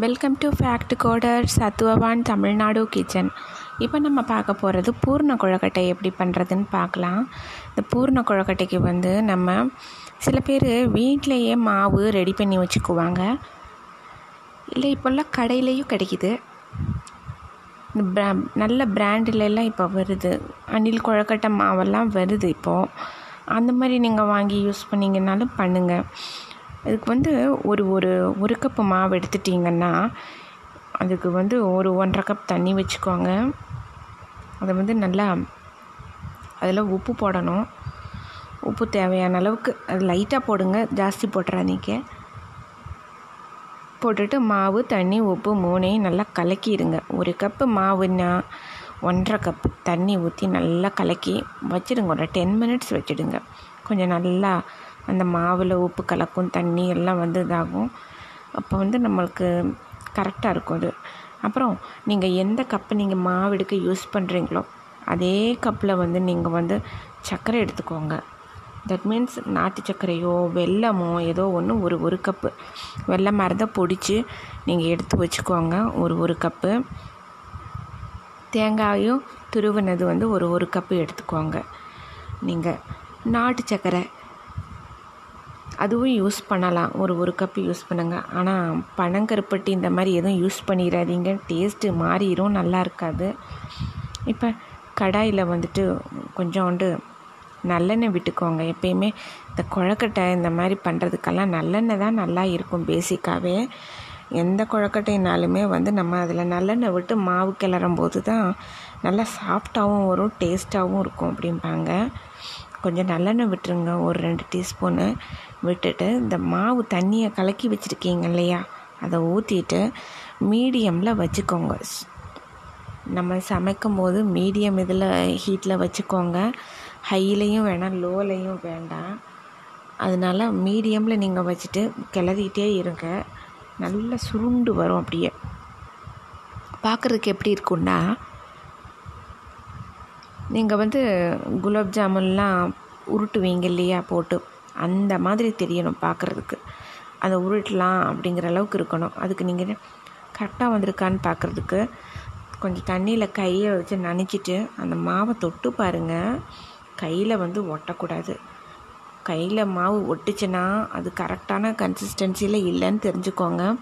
Welcome to fact coder சத்துவவான் Tamil Nadu kitchen இப்போ நம்ம பார்க்க போகிறது பூர்ண கொழுக்கட்டை எப்படி பண்ணுறதுன்னு பார்க்கலாம். இந்த பூர்ண கொழுக்கட்டைக்கு வந்து நம்ம சில பேர் வீட்டிலையே மாவு ரெடி பண்ணி வச்சுக்குவாங்க. இல்லை இப்போல்லாம் கடையிலையும் கிடைக்கிது. இந்த ப்ரா நல்ல பிராண்டிலெல்லாம் இப்போ வருது. அணில் கொழுக்கட்டை மாவெல்லாம் வருது இப்போது அந்த மாதிரி நீங்கள் வாங்கி யூஸ் பண்ணிங்கனாலும் பண்ணுங்கள் அதுக்கு வந்து ஒரு ஒரு ஒரு கப்பு மாவு எடுத்துட்டிங்கன்னா அதுக்கு வந்து ஒரு ஒன்றரை கப் தண்ணி வச்சுக்கோங்க. அதை வந்து நல்லா அதில் உப்பு போடணும். உப்பு தேவையான அளவுக்கு அது லைட்டாக போடுங்க. ஜாஸ்தி போட்டுறாதீங்க. போட்டுட்டு மாவு தண்ணி உப்பு மூணையும் நல்லா கலக்கிடுங்க. ஒரு கப்பு மாவுன்னா ஒன்றரை கப்பு தண்ணி ஊற்றி நல்லா கலக்கி வச்சுடுங்க. ஒரு டென் மினிட்ஸ் வச்சுடுங்க. கொஞ்சம் நல்லா அந்த மாவில் உப்பு கலக்கும் தண்ணி எல்லாம் வந்து இதாகும். அப்போ வந்து நம்மளுக்கு கரெக்டாக இருக்கும் அது. அப்புறம் நீங்கள் எந்த கப்பு நீங்கள் மாவு எடுக்க யூஸ் பண்ணுறீங்களோ அதே கப்பில் வந்து நீங்கள் வந்து சர்க்கரை எடுத்துக்கோங்க. தட் மீன்ஸ் நாட்டு சர்க்கரையோ வெல்லமோ ஏதோ ஒன்று ஒரு ஒரு கப்பு வெல்லம் மருந்தை பொடிச்சு நீங்கள் எடுத்து வச்சுக்கோங்க. ஒரு ஒரு கப்பு தேங்காயும் துருவினது வந்து ஒரு ஒரு கப்பு எடுத்துக்கோங்க. நீங்கள் நாட்டு சர்க்கரை அதுவும் யூஸ் பண்ணலாம். ஒரு ஒரு கப்பு யூஸ் பண்ணுங்கள் ஆனால் பனங்கருப்பட்டி இந்த மாதிரி எதுவும் யூஸ் பண்ணிடாதீங்க டேஸ்ட்டு மாறிடும் நல்லா இருக்காது. இப்போ கடாயில் வந்துட்டு கொஞ்சோண்டு நல்லெண்ணெய் விட்டுக்கோங்க. எப்பயுமே இந்த குழக்கட்டை இந்த மாதிரி பண்ணுறதுக்கெல்லாம் நல்லெண்ணெய் தான் நல்லா இருக்கும் பேசிக்காகவே எந்த குழக்கட்டைனாலுமே வந்து நம்ம அதில் நல்லெண்ணெய் விட்டு மாவு கிளறும் போது தான் நல்லா சாஃப்டாகவும் வரும் டேஸ்ட்டாகவும் இருக்கும் அப்படிம்பாங்க. கொஞ்சம் நல்லெண்ணெய் விட்டுருங்க. ஒரு ரெண்டு டீஸ்பூனு விட்டுட்டு இந்த மாவு தண்ணியை கலக்கி வச்சுருக்கீங்க இல்லையா? அதை ஊற்றிட்டு மீடியமில் வச்சுக்கோங்க. நம்ம சமைக்கும் போது மீடியம் இதில் ஹீட்டில் வச்சுக்கோங்க. ஹையிலையும் வேணாம் லோலையும் வேண்டாம் அதனால் மீடியமில் நீங்கள் வச்சுட்டு கிளறிட்டே இருங்க. நல்லா சுருண்டு வரும் அப்படியே. பார்க்குறதுக்கு எப்படி இருக்குன்னா நீங்கள் வந்து குலாப் ஜாமுன்லாம் உருட்டுவீங்க இல்லையா போட்டு. அந்த மாதிரி தெரியணும் பார்க்குறதுக்கு அதை உருட்டலாம் அப்படிங்கிற அளவுக்கு இருக்கணும். அதுக்கு நீங்கள் கரெக்டாக வந்திருக்கான்னு பார்க்குறதுக்கு கொஞ்சம் தண்ணியில் கையை வச்சு நனைச்சிட்டு அந்த மாவை தொட்டு பாருங்கள் கையில் வந்து ஒட்டக்கூடாது. கையில் மாவு ஒட்டுச்சுன்னா அது கரெக்டான கன்சிஸ்டன்சியில் இல்லைன்னு தெரிஞ்சுக்கோங்க.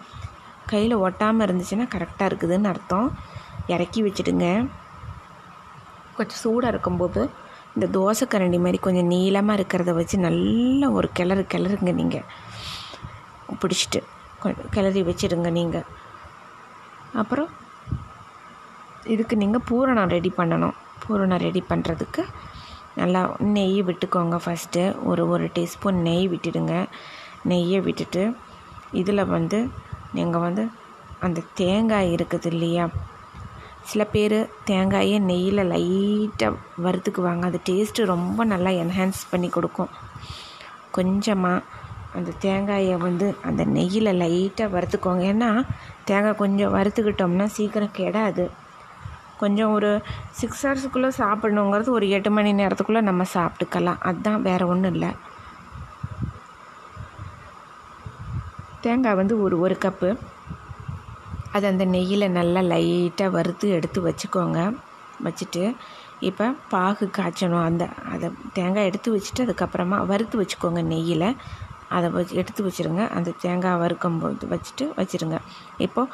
கையில் ஒட்டாமல் இருந்துச்சுன்னா கரெக்டாக இருக்குதுன்னு அர்த்தம். இறக்கி வச்சுடுங்க. கொஞ்சம் சூடாக இருக்கும்போது இந்த தோசைக்கரண்டி மாதிரி கொஞ்சம் நீளமாக இருக்கிறத வச்சு நல்லா ஒரு கிளறு கிளறுங்க நீங்கள் பிடிச்சிட்டு கிளறி வச்சிடுங்க நீங்கள் அப்புறம் இதுக்கு நீங்கள் பூரணம் ரெடி பண்ணணும். பூரணம் ரெடி பண்ணுறதுக்கு நல்லா நெய் விட்டுக்கோங்க ஃபஸ்ட்டு ஒரு ஒரு டீஸ்பூன் நெய் விட்டுடுங்க. நெய்யை விட்டுட்டு இதில் வந்து நீங்கள் வந்து அந்த தேங்காய் இருக்குது இல்லையா சில பேர் தேங்காயை நெய்யில் லைட்டாக வறுத்துக்குவாங்க அது டேஸ்ட்டு ரொம்ப நல்லா என்ஹான்ஸ் பண்ணி கொடுக்கும். கொஞ்சமாக அந்த தேங்காயை வந்து அந்த நெய்யில் லைட்டாக வறுத்துக்கோங்க. ஏன்னா தேங்காய் கொஞ்சம் வறுத்துக்கிட்டோம்னா சீக்கிரம் கெடாது. கொஞ்சம் ஒரு சிக்ஸ் ஹவர்ஸுக்குள்ளே சாப்பிடணுங்கிறது ஒரு எட்டு மணி நேரத்துக்குள்ளே நம்ம சாப்பிட்டுக்கலாம். அதுதான் வேறு ஒன்றும் இல்லை. தேங்காய் வந்து ஒரு ஒரு கப்பு அது அந்த நெய்யில் நல்லா லைட்டாக வறுத்து எடுத்து வச்சுக்கோங்க. வச்சுட்டு இப்போ பாகு காய்ச்சணும். அந்த அதை தேங்காய் எடுத்து வச்சுட்டு அதுக்கப்புறமா வறுத்து வச்சுக்கோங்க நெய்யில். அதை வச்சு எடுத்து வச்சுருங்க. அந்த தேங்காய் வறுக்கும் போது வச்சுட்டு வச்சுருங்க. இப்போது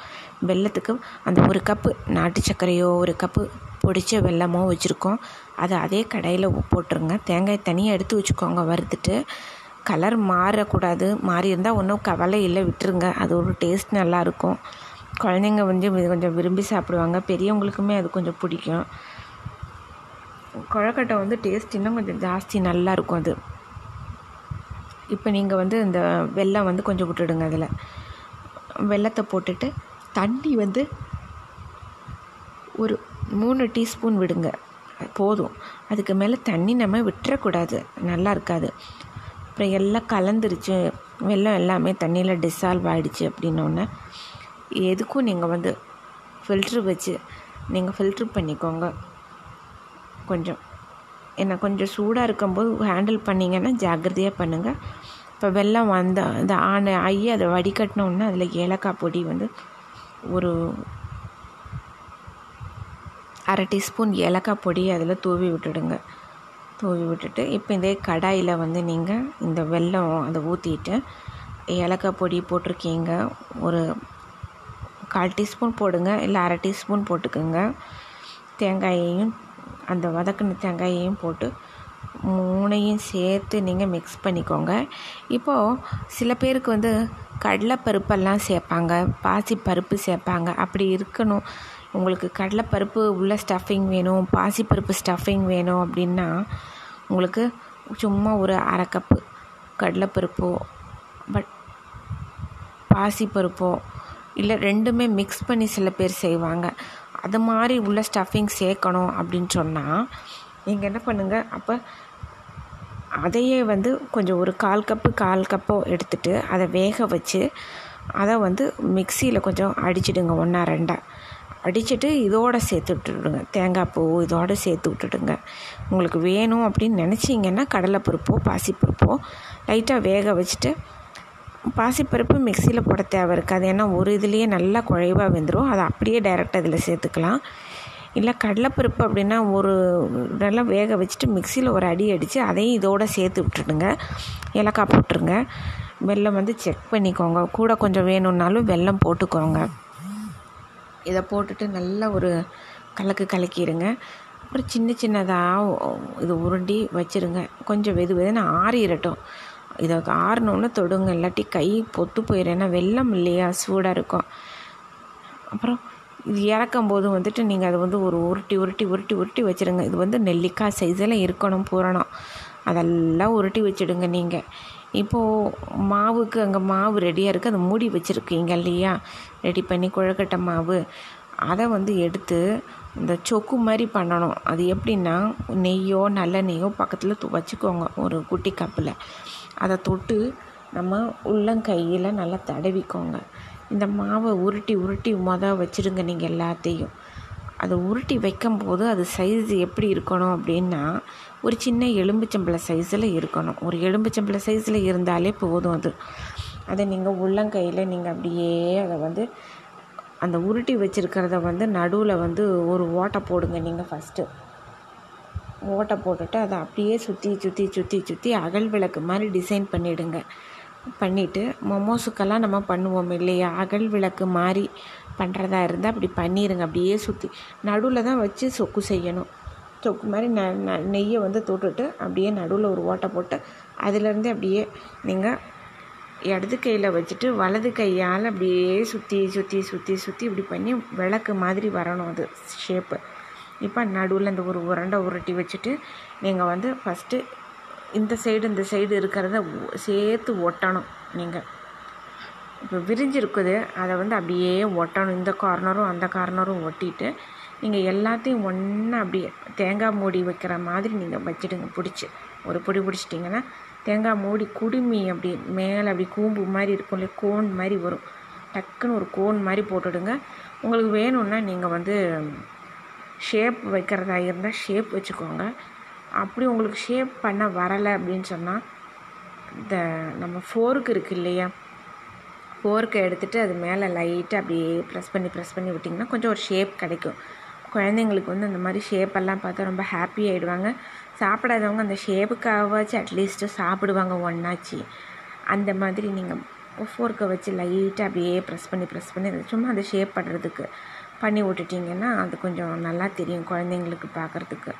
வெள்ளத்துக்கு அந்த ஒரு கப்பு நாட்டு சர்க்கரையோ ஒரு கப்பு பொடிச்ச வெல்லமோ வச்சுருக்கோம். அதை அதே கடையில் போட்டுருங்க. தேங்காய் தனியாக எடுத்து வச்சுக்கோங்க. வறுத்துட்டு கலர் மாறக்கூடாது. மாறி இருந்தால் ஒன்றும் கவலை இல்லை. விட்டுருங்க. அது ஒரு டேஸ்ட் நல்லாயிருக்கும் குழந்தைங்க வந்து கொஞ்சம் விரும்பி சாப்பிடுவாங்க. பெரியவங்களுக்குமே அது கொஞ்சம் பிடிக்கும். கொழக்கட்டை வந்து டேஸ்ட் இன்னும் கொஞ்சம் ஜாஸ்தி நல்லா இருக்கும் அது. இப்போ நீங்கள் வந்து இந்த வெல்லம் வந்து கொஞ்சம் விட்டுடுங்க அதில். வெல்லத்தை போட்டுட்டு தண்ணி வந்து ஒரு மூணு டீஸ்பூன் விடுங்க. போதும். அதுக்கு மேலே தண்ணி நம்ம விட்டுறக்கூடாது. நல்லா இருக்காது. அப்புறம் எல்லாம் கலந்துருச்சு. வெள்ளம் எல்லாமே தண்ணியில் டிசால்வ் ஆகிடுச்சு அப்படின்னோடனே எதுக்கும் நீங்கள் வந்து ஃபில்ட்ரு வச்சு நீங்கள் ஃபில்ட்ரு பண்ணிக்கோங்க. கொஞ்சம். ஏன்னா கொஞ்சம் சூடாக இருக்கும்போது ஹேண்டில் பண்ணிங்கன்னா ஜாக்கிரதையாக பண்ணுங்கள் இப்போ வெள்ளம் வந்த இந்த ஆணை ஆகி அதை வடிகட்டினோன்னா அதில் ஏலக்காய் பொடி வந்து ஒரு அரை டீஸ்பூன் ஏலக்காய் பொடி அதில் தூவி விட்டுடுங்க. தூவி விட்டுட்டு இப்போ இதே கடாயில் வந்து நீங்கள் இந்த வெல்லம் அதை ஊற்றிட்டு ஏலக்காய் பொடி போட்டிருக்கீங்க ஒரு கால் டீஸ்பூன் போடுங்க இல்லை அரை டீஸ்பூன் போட்டுக்கோங்க. தேங்காயையும் அந்த வதக்கின தேங்காயையும் போட்டு மூணையும் சேர்த்து நீங்கள் மிக்ஸ் பண்ணிக்கோங்க. இப்போது சில பேருக்கு வந்து கடலைப்பருப்பெல்லாம் சேர்ப்பாங்க பாசி பருப்பு சேர்ப்பாங்க. அப்படி இருக்கணும். உங்களுக்கு கடலைப்பருப்பு உள்ள ஸ்டஃபிங் வேணும் பாசிப்பருப்பு ஸ்டஃபிங் வேணும் அப்படின்னா உங்களுக்கு சும்மா ஒரு அரை கப்பு கடலைப்பருப்போ பட் பாசிப்பருப்போ இல்லை ரெண்டுமே மிக்ஸ் பண்ணி சில பேர் செய்வாங்க. அது மாதிரி உள்ள ஸ்டஃபிங் சேர்க்கணும் அப்படின்னு சொன்னால் நீங்கள் என்ன பண்ணுங்கள் அப்போ அதையே வந்து கொஞ்சம் ஒரு கால் கப்பு கால் கப்போ எடுத்துகிட்டு அதை வேக வச்சு அதை வந்து மிக்சியில் கொஞ்சம் அடிச்சிடுங்க ஒன்றா ரெண்டாக அடிச்சுட்டு இதோடு சேர்த்து விட்டுடுங்க. தேங்காய் பூ இதோடு சேர்த்து விட்டுடுங்க. உங்களுக்கு வேணும் அப்படின்னு நினச்சிங்கன்னா கடலைப்பருப்போ பாசிப்பருப்போ லைட்டாக வேக வச்சுட்டு பாசிப்பருப்பு மிக்சியில் போட தேவை இருக்காது. ஏன்னா ஒரு இதுலேயே நல்லா குழைவாக வெந்துடும் அதை அப்படியே டைரெக்டாக இதில் சேர்த்துக்கலாம். இல்லை கடலைப்பருப்பு அப்படின்னா ஒரு நல்லா வேக வச்சுட்டு மிக்சியில் ஒரு அடி அடித்து அதையும் இதோடு சேர்த்து விட்டுடுங்க. ஏலக்காய் போட்டுருங்க. வெல்லம் வந்து செக் பண்ணிக்கோங்க. கூட கொஞ்சம் வேணும்னாலும் வெல்லம் போட்டுக்கோங்க. இதை போட்டுட்டு நல்லா ஒரு கலக்கு கலக்கிடுங்க. அப்புறம் சின்ன சின்னதாக இது உருண்டி வச்சுருங்க. கொஞ்சம் வெது வெதுன்னு ஆறிடட்டும் இதை ஆறினோன்னு தொடுங்க. இல்லாட்டி கை பொத்து போயிடும் ஏன்னா வெள்ளம் இல்லையா? சூடாக இருக்கும். அப்புறம் இது இறக்கும் போது வந்துட்டு நீங்கள் அதை வந்து ஒரு உருட்டி உருட்டி உருட்டி உருட்டி வச்சுடுங்க இது வந்து நெல்லிக்காய் சைஸில் இருக்கணும் பூரணம். அதெல்லாம் உருட்டி வச்சுடுங்க நீங்கள் இப்போது மாவுக்கு அங்கே மாவு ரெடியாக இருக்குது அதை மூடி வச்சுருக்கீங்க இல்லையா? ரெடி பண்ணி குழக்கட்டை மாவு. அதை வந்து எடுத்து இந்த சொக்கு மாதிரி பண்ணணும். அது எப்படின்னா நெய்யோ நல்ல நெய்யோ பக்கத்தில் வச்சுக்கோங்க ஒரு குட்டி கப்பில் அதை தொட்டு நம்ம உள்ளங்கையில் நல்லா தடவிக்கோங்க. இந்த மாவை உருட்டி உருட்டி மொதல் வச்சுருங்க நீங்கள் எல்லாத்தையும். அதை உருட்டி வைக்கும்போது அது சைஸ் எப்படி இருக்கணும் அப்படின்னா ஒரு சின்ன எலும்புச்சம்பளை சைஸில் இருக்கணும். ஒரு எலும்புச்சம்பளை சைஸில் இருந்தாலே போதும் அது. அதை நீங்கள் உள்ளங்கையில் நீங்கள் அப்படியே அதை வந்து அந்த உருட்டி வச்சுருக்கிறத வந்து நடுவில் வந்து ஒரு ஓட்டை போடுங்க நீங்கள் ஃபஸ்ட்டு ஓட்டை போட்டுட்டு அதை அப்படியே சுற்றி சுற்றி சுற்றி சுற்றி அகல் விளக்கு மாதிரி டிசைன் பண்ணிவிடுங்க பண்ணிவிட்டு மொமோஸுக்கெல்லாம் நம்ம பண்ணுவோம் இல்லையா? அகல் விளக்கு மாதிரி பண்ணுறதா இருந்தால் அப்படி பண்ணிடுங்க அப்படியே சுற்றி நடுவில் தான் வச்சு சொக்கு செய்யணும். சொக்கு மாதிரி ந ந நெய்யை வந்து தொட்டுட்டு அப்படியே நடுவில் ஒரு ஓட்டை போட்டு அதிலேருந்தே அப்படியே நீங்கள் இடது கையில் வச்சுட்டு வலது கையால் அப்படியே சுற்றி சுற்றி சுற்றி சுற்றி இப்படி பண்ணி விளக்கு மாதிரி வரணும் அது ஷேப்பு இப்போ நடுவில் இந்த ஒரு உரண்டை உருட்டி வச்சுட்டு நீங்கள் வந்து ஃபஸ்ட்டு இந்த சைடு இந்த சைடு இருக்கிறத சேர்த்து ஒட்டணும் நீங்கள் இப்போ விரிஞ்சிருக்குது அதை வந்து அப்படியே ஒட்டணும். இந்த கார்னரும் அந்த கார்னரும் ஒட்டிட்டு நீங்கள் எல்லாத்தையும் ஒன்றா அப்படியே தேங்காய் மூடி வைக்கிற மாதிரி நீங்கள் வச்சுடுங்க பிடிச்சி. ஒரு பிடி பிடிச்சிட்டிங்கன்னா தேங்காய் மூடி குடுமி அப்படி மேலே அப்படி கூம்பு மாதிரி இருக்கும் இல்லையா கோன் மாதிரி வரும். டக்குன்னு ஒரு கோன் மாதிரி போட்டுடுங்க. உங்களுக்கு வேணும்னா நீங்கள் வந்து ஷேப் வைக்கிறதா இருந்தால் ஷேப் வச்சுக்கோங்க. அப்படி உங்களுக்கு ஷேப் பண்ண வரலை அப்படின்னு சொன்னால் இந்த நம்ம ஃபோர்க்கு இருக்குது இல்லையா? ஃபோர்க்கை எடுத்துகிட்டு அது மேலே லைட்டாக அப்படியே ப்ரெஸ் பண்ணி ப்ரெஸ் பண்ணி விட்டிங்கன்னா கொஞ்சம் ஒரு ஷேப் கிடைக்கும். குழந்தைங்களுக்கு வந்து அந்த மாதிரி ஷேப்பெல்லாம் பார்த்தா ரொம்ப ஹாப்பி ஆகிடுவாங்க சாப்பிடாதவங்க அந்த ஷேப்புக்காகவாச்சும் அட்லீஸ்ட்டு சாப்பிடுவாங்க ஒன்றாச்சு அந்த மாதிரி நீங்கள் ஃபோர்க்கை வச்சு லைட்டாக அப்படியே ப்ரெஸ் பண்ணி ப்ரெஸ் பண்ணி சும்மா அந்த ஷேப் பண்ணுறதுக்கு பண்ணி விட்டுட்டிங்கன்னா அது கொஞ்சம் நல்லா தெரியும் குழந்தைங்களுக்கு பார்க்குறதுக்கு.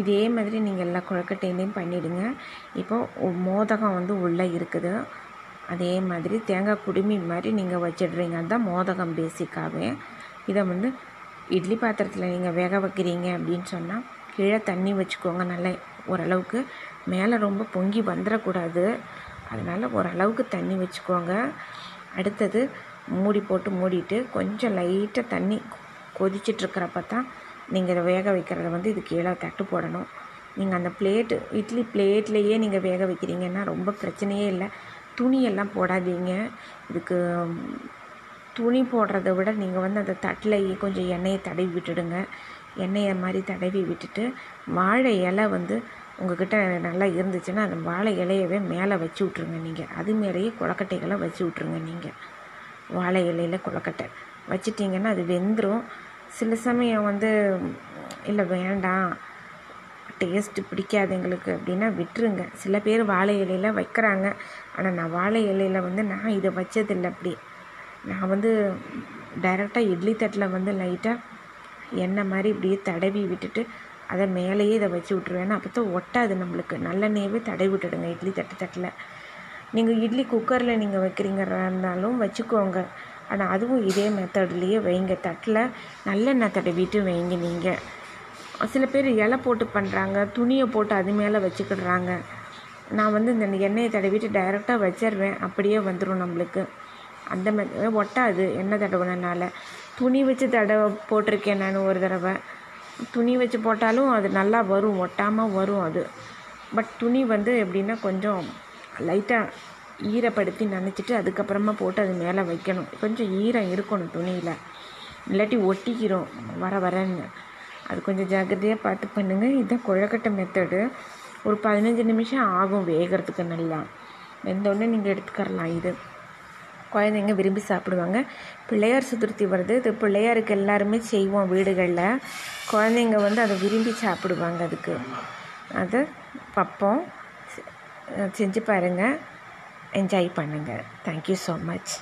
இதே மாதிரி நீங்கள் எல்லா குழக்கட்டையிலையும் பண்ணிவிடுங்க இப்போது மோதகம் வந்து உள்ளே இருக்குது. அதே மாதிரி தேங்காய் குடுமி மாதிரி நீங்கள் வச்சிடுறீங்க. அதுதான் மோதகம் பேசிக்காகவே இதை வந்து இட்லி பாத்திரத்தில் நீங்கள் வேக வைக்கிறீங்க அப்படின்னு சொன்னால் கீழே தண்ணி வச்சுக்கோங்க. நல்லா ஓரளவுக்கு மேலே ரொம்ப பொங்கி வந்துடக்கூடாது அதனால் ஓரளவுக்கு தண்ணி வச்சுக்கோங்க. அடுத்தது மூடி போட்டு மூடிட்டு கொஞ்சம் லைட்டாக தண்ணி கொதிச்சிட்ருக்கிறப்ப தான் நீங்கள் இதை வேக வைக்கிறத வந்து இது கீழே தட்டு போடணும். நீங்கள் அந்த பிளேட்டு இட்லி பிளேட்லேயே நீங்கள் வேக வைக்கிறீங்கன்னா ரொம்ப பிரச்சனையே இல்லை. துணியெல்லாம் போடாதீங்க. இதுக்கு துணி போடுறத விட நீங்கள் வந்து அந்த தட்டில் கொஞ்சம் எண்ணெயை தடவி விட்டுடுங்க. எண்ணெயை மாதிரி தடவி விட்டுட்டு வாழை இலை வந்து உங்கள்கிட்ட நல்லா இருந்துச்சுன்னா அந்த வாழை இலையவே மேலே வச்சு விட்ருங்க நீங்கள் அது மேலேயே கொழக்கட்டைகளை வச்சு விட்ருங்க நீங்கள் வாழை இலையில் கொழுக்கட்டை. வச்சிட்டிங்கன்னா அது வெந்துடும் சில சமயம் வந்து இல்லை வேண்டாம். டேஸ்ட்டு பிடிக்காது எங்களுக்கு. அப்படின்னா விட்டுருங்க. சில பேர் வாழை இலையில் வைக்கிறாங்க. ஆனால் நான் வாழை இலையில் வந்து நான் இதை வச்சதில்லை அப்படி. நான் வந்து டைரெக்டாக இட்லி தட்டில் வந்து லைட்டாக எண்ணெய் மாதிரி இப்படியே தடவி விட்டுட்டு அதை மேலேயே இதை வச்சு விட்ருவேன் அப்போ தான் ஒட்டாது நம்மளுக்கு. நல்லெண்ணெயவே தடவி விட்டுடுங்க இட்லி தட்டு தட்டில். நீங்கள் இட்லி குக்கரில் நீங்கள் வைக்கிறீங்கிறா இருந்தாலும் வச்சுக்கோங்க. ஆனால் அதுவும் இதே மெத்தட்லேயே வைங்க. தட்டில் நல்லெண்ணெய் தடவிட்டு வைங்க நீங்கள் சில பேர் இலை போட்டு பண்ணுறாங்க துணியை போட்டு அது மேலே வச்சுக்கிடுறாங்க. நான் வந்து இந்த எண்ணெயை தடவிட்டு டைரெக்டாக வச்சிடுவேன் அப்படியே வந்துடும் நம்மளுக்கு. அந்த மாதிரி ஒட்டாது எண்ணெய் தடவுனனால. துணி வச்சு தடவை போட்டிருக்கேன் நான் ஒரு தடவை. துணி வச்சு போட்டாலும் அது நல்லா வரும். ஒட்டாமல் வரும் அது. பட் துணி வந்து எப்படின்னா கொஞ்சம் லைட்டாக ஈரப்படுத்தி நனைச்சிட்டு அதுக்கப்புறமா போட்டு அது மேலே வைக்கணும். கொஞ்சம் ஈரம் இருக்கணும் துணியில். இல்லாட்டி ஒட்டிக்கிறோம். வர வரன்னு. அது கொஞ்சம் ஜாக்கிரதையாக பார்த்து பண்ணுங்கள் இதுதான் குழக்கட்டை மெத்தடு ஒரு பதினஞ்சு நிமிஷம் ஆகும் வேகிறதுக்கு நல்லா. வெந்தோடனே நீங்கள் எடுத்துக்கரலாம் இது. குழந்தைங்க விரும்பி சாப்பிடுவாங்க. பிள்ளையார் சதுர்த்தி வருது. இது பிள்ளையாருக்கு எல்லாருமே செய்வோம் வீடுகளில். குழந்தைங்க வந்து அதை விரும்பி சாப்பிடுவாங்க அதுக்கு. அதை பார்ப்போம் செஞ்சு பாருங்கள் என்ஜாய் பண்ணுங்கள் தேங்க்யூ ஸோ மச்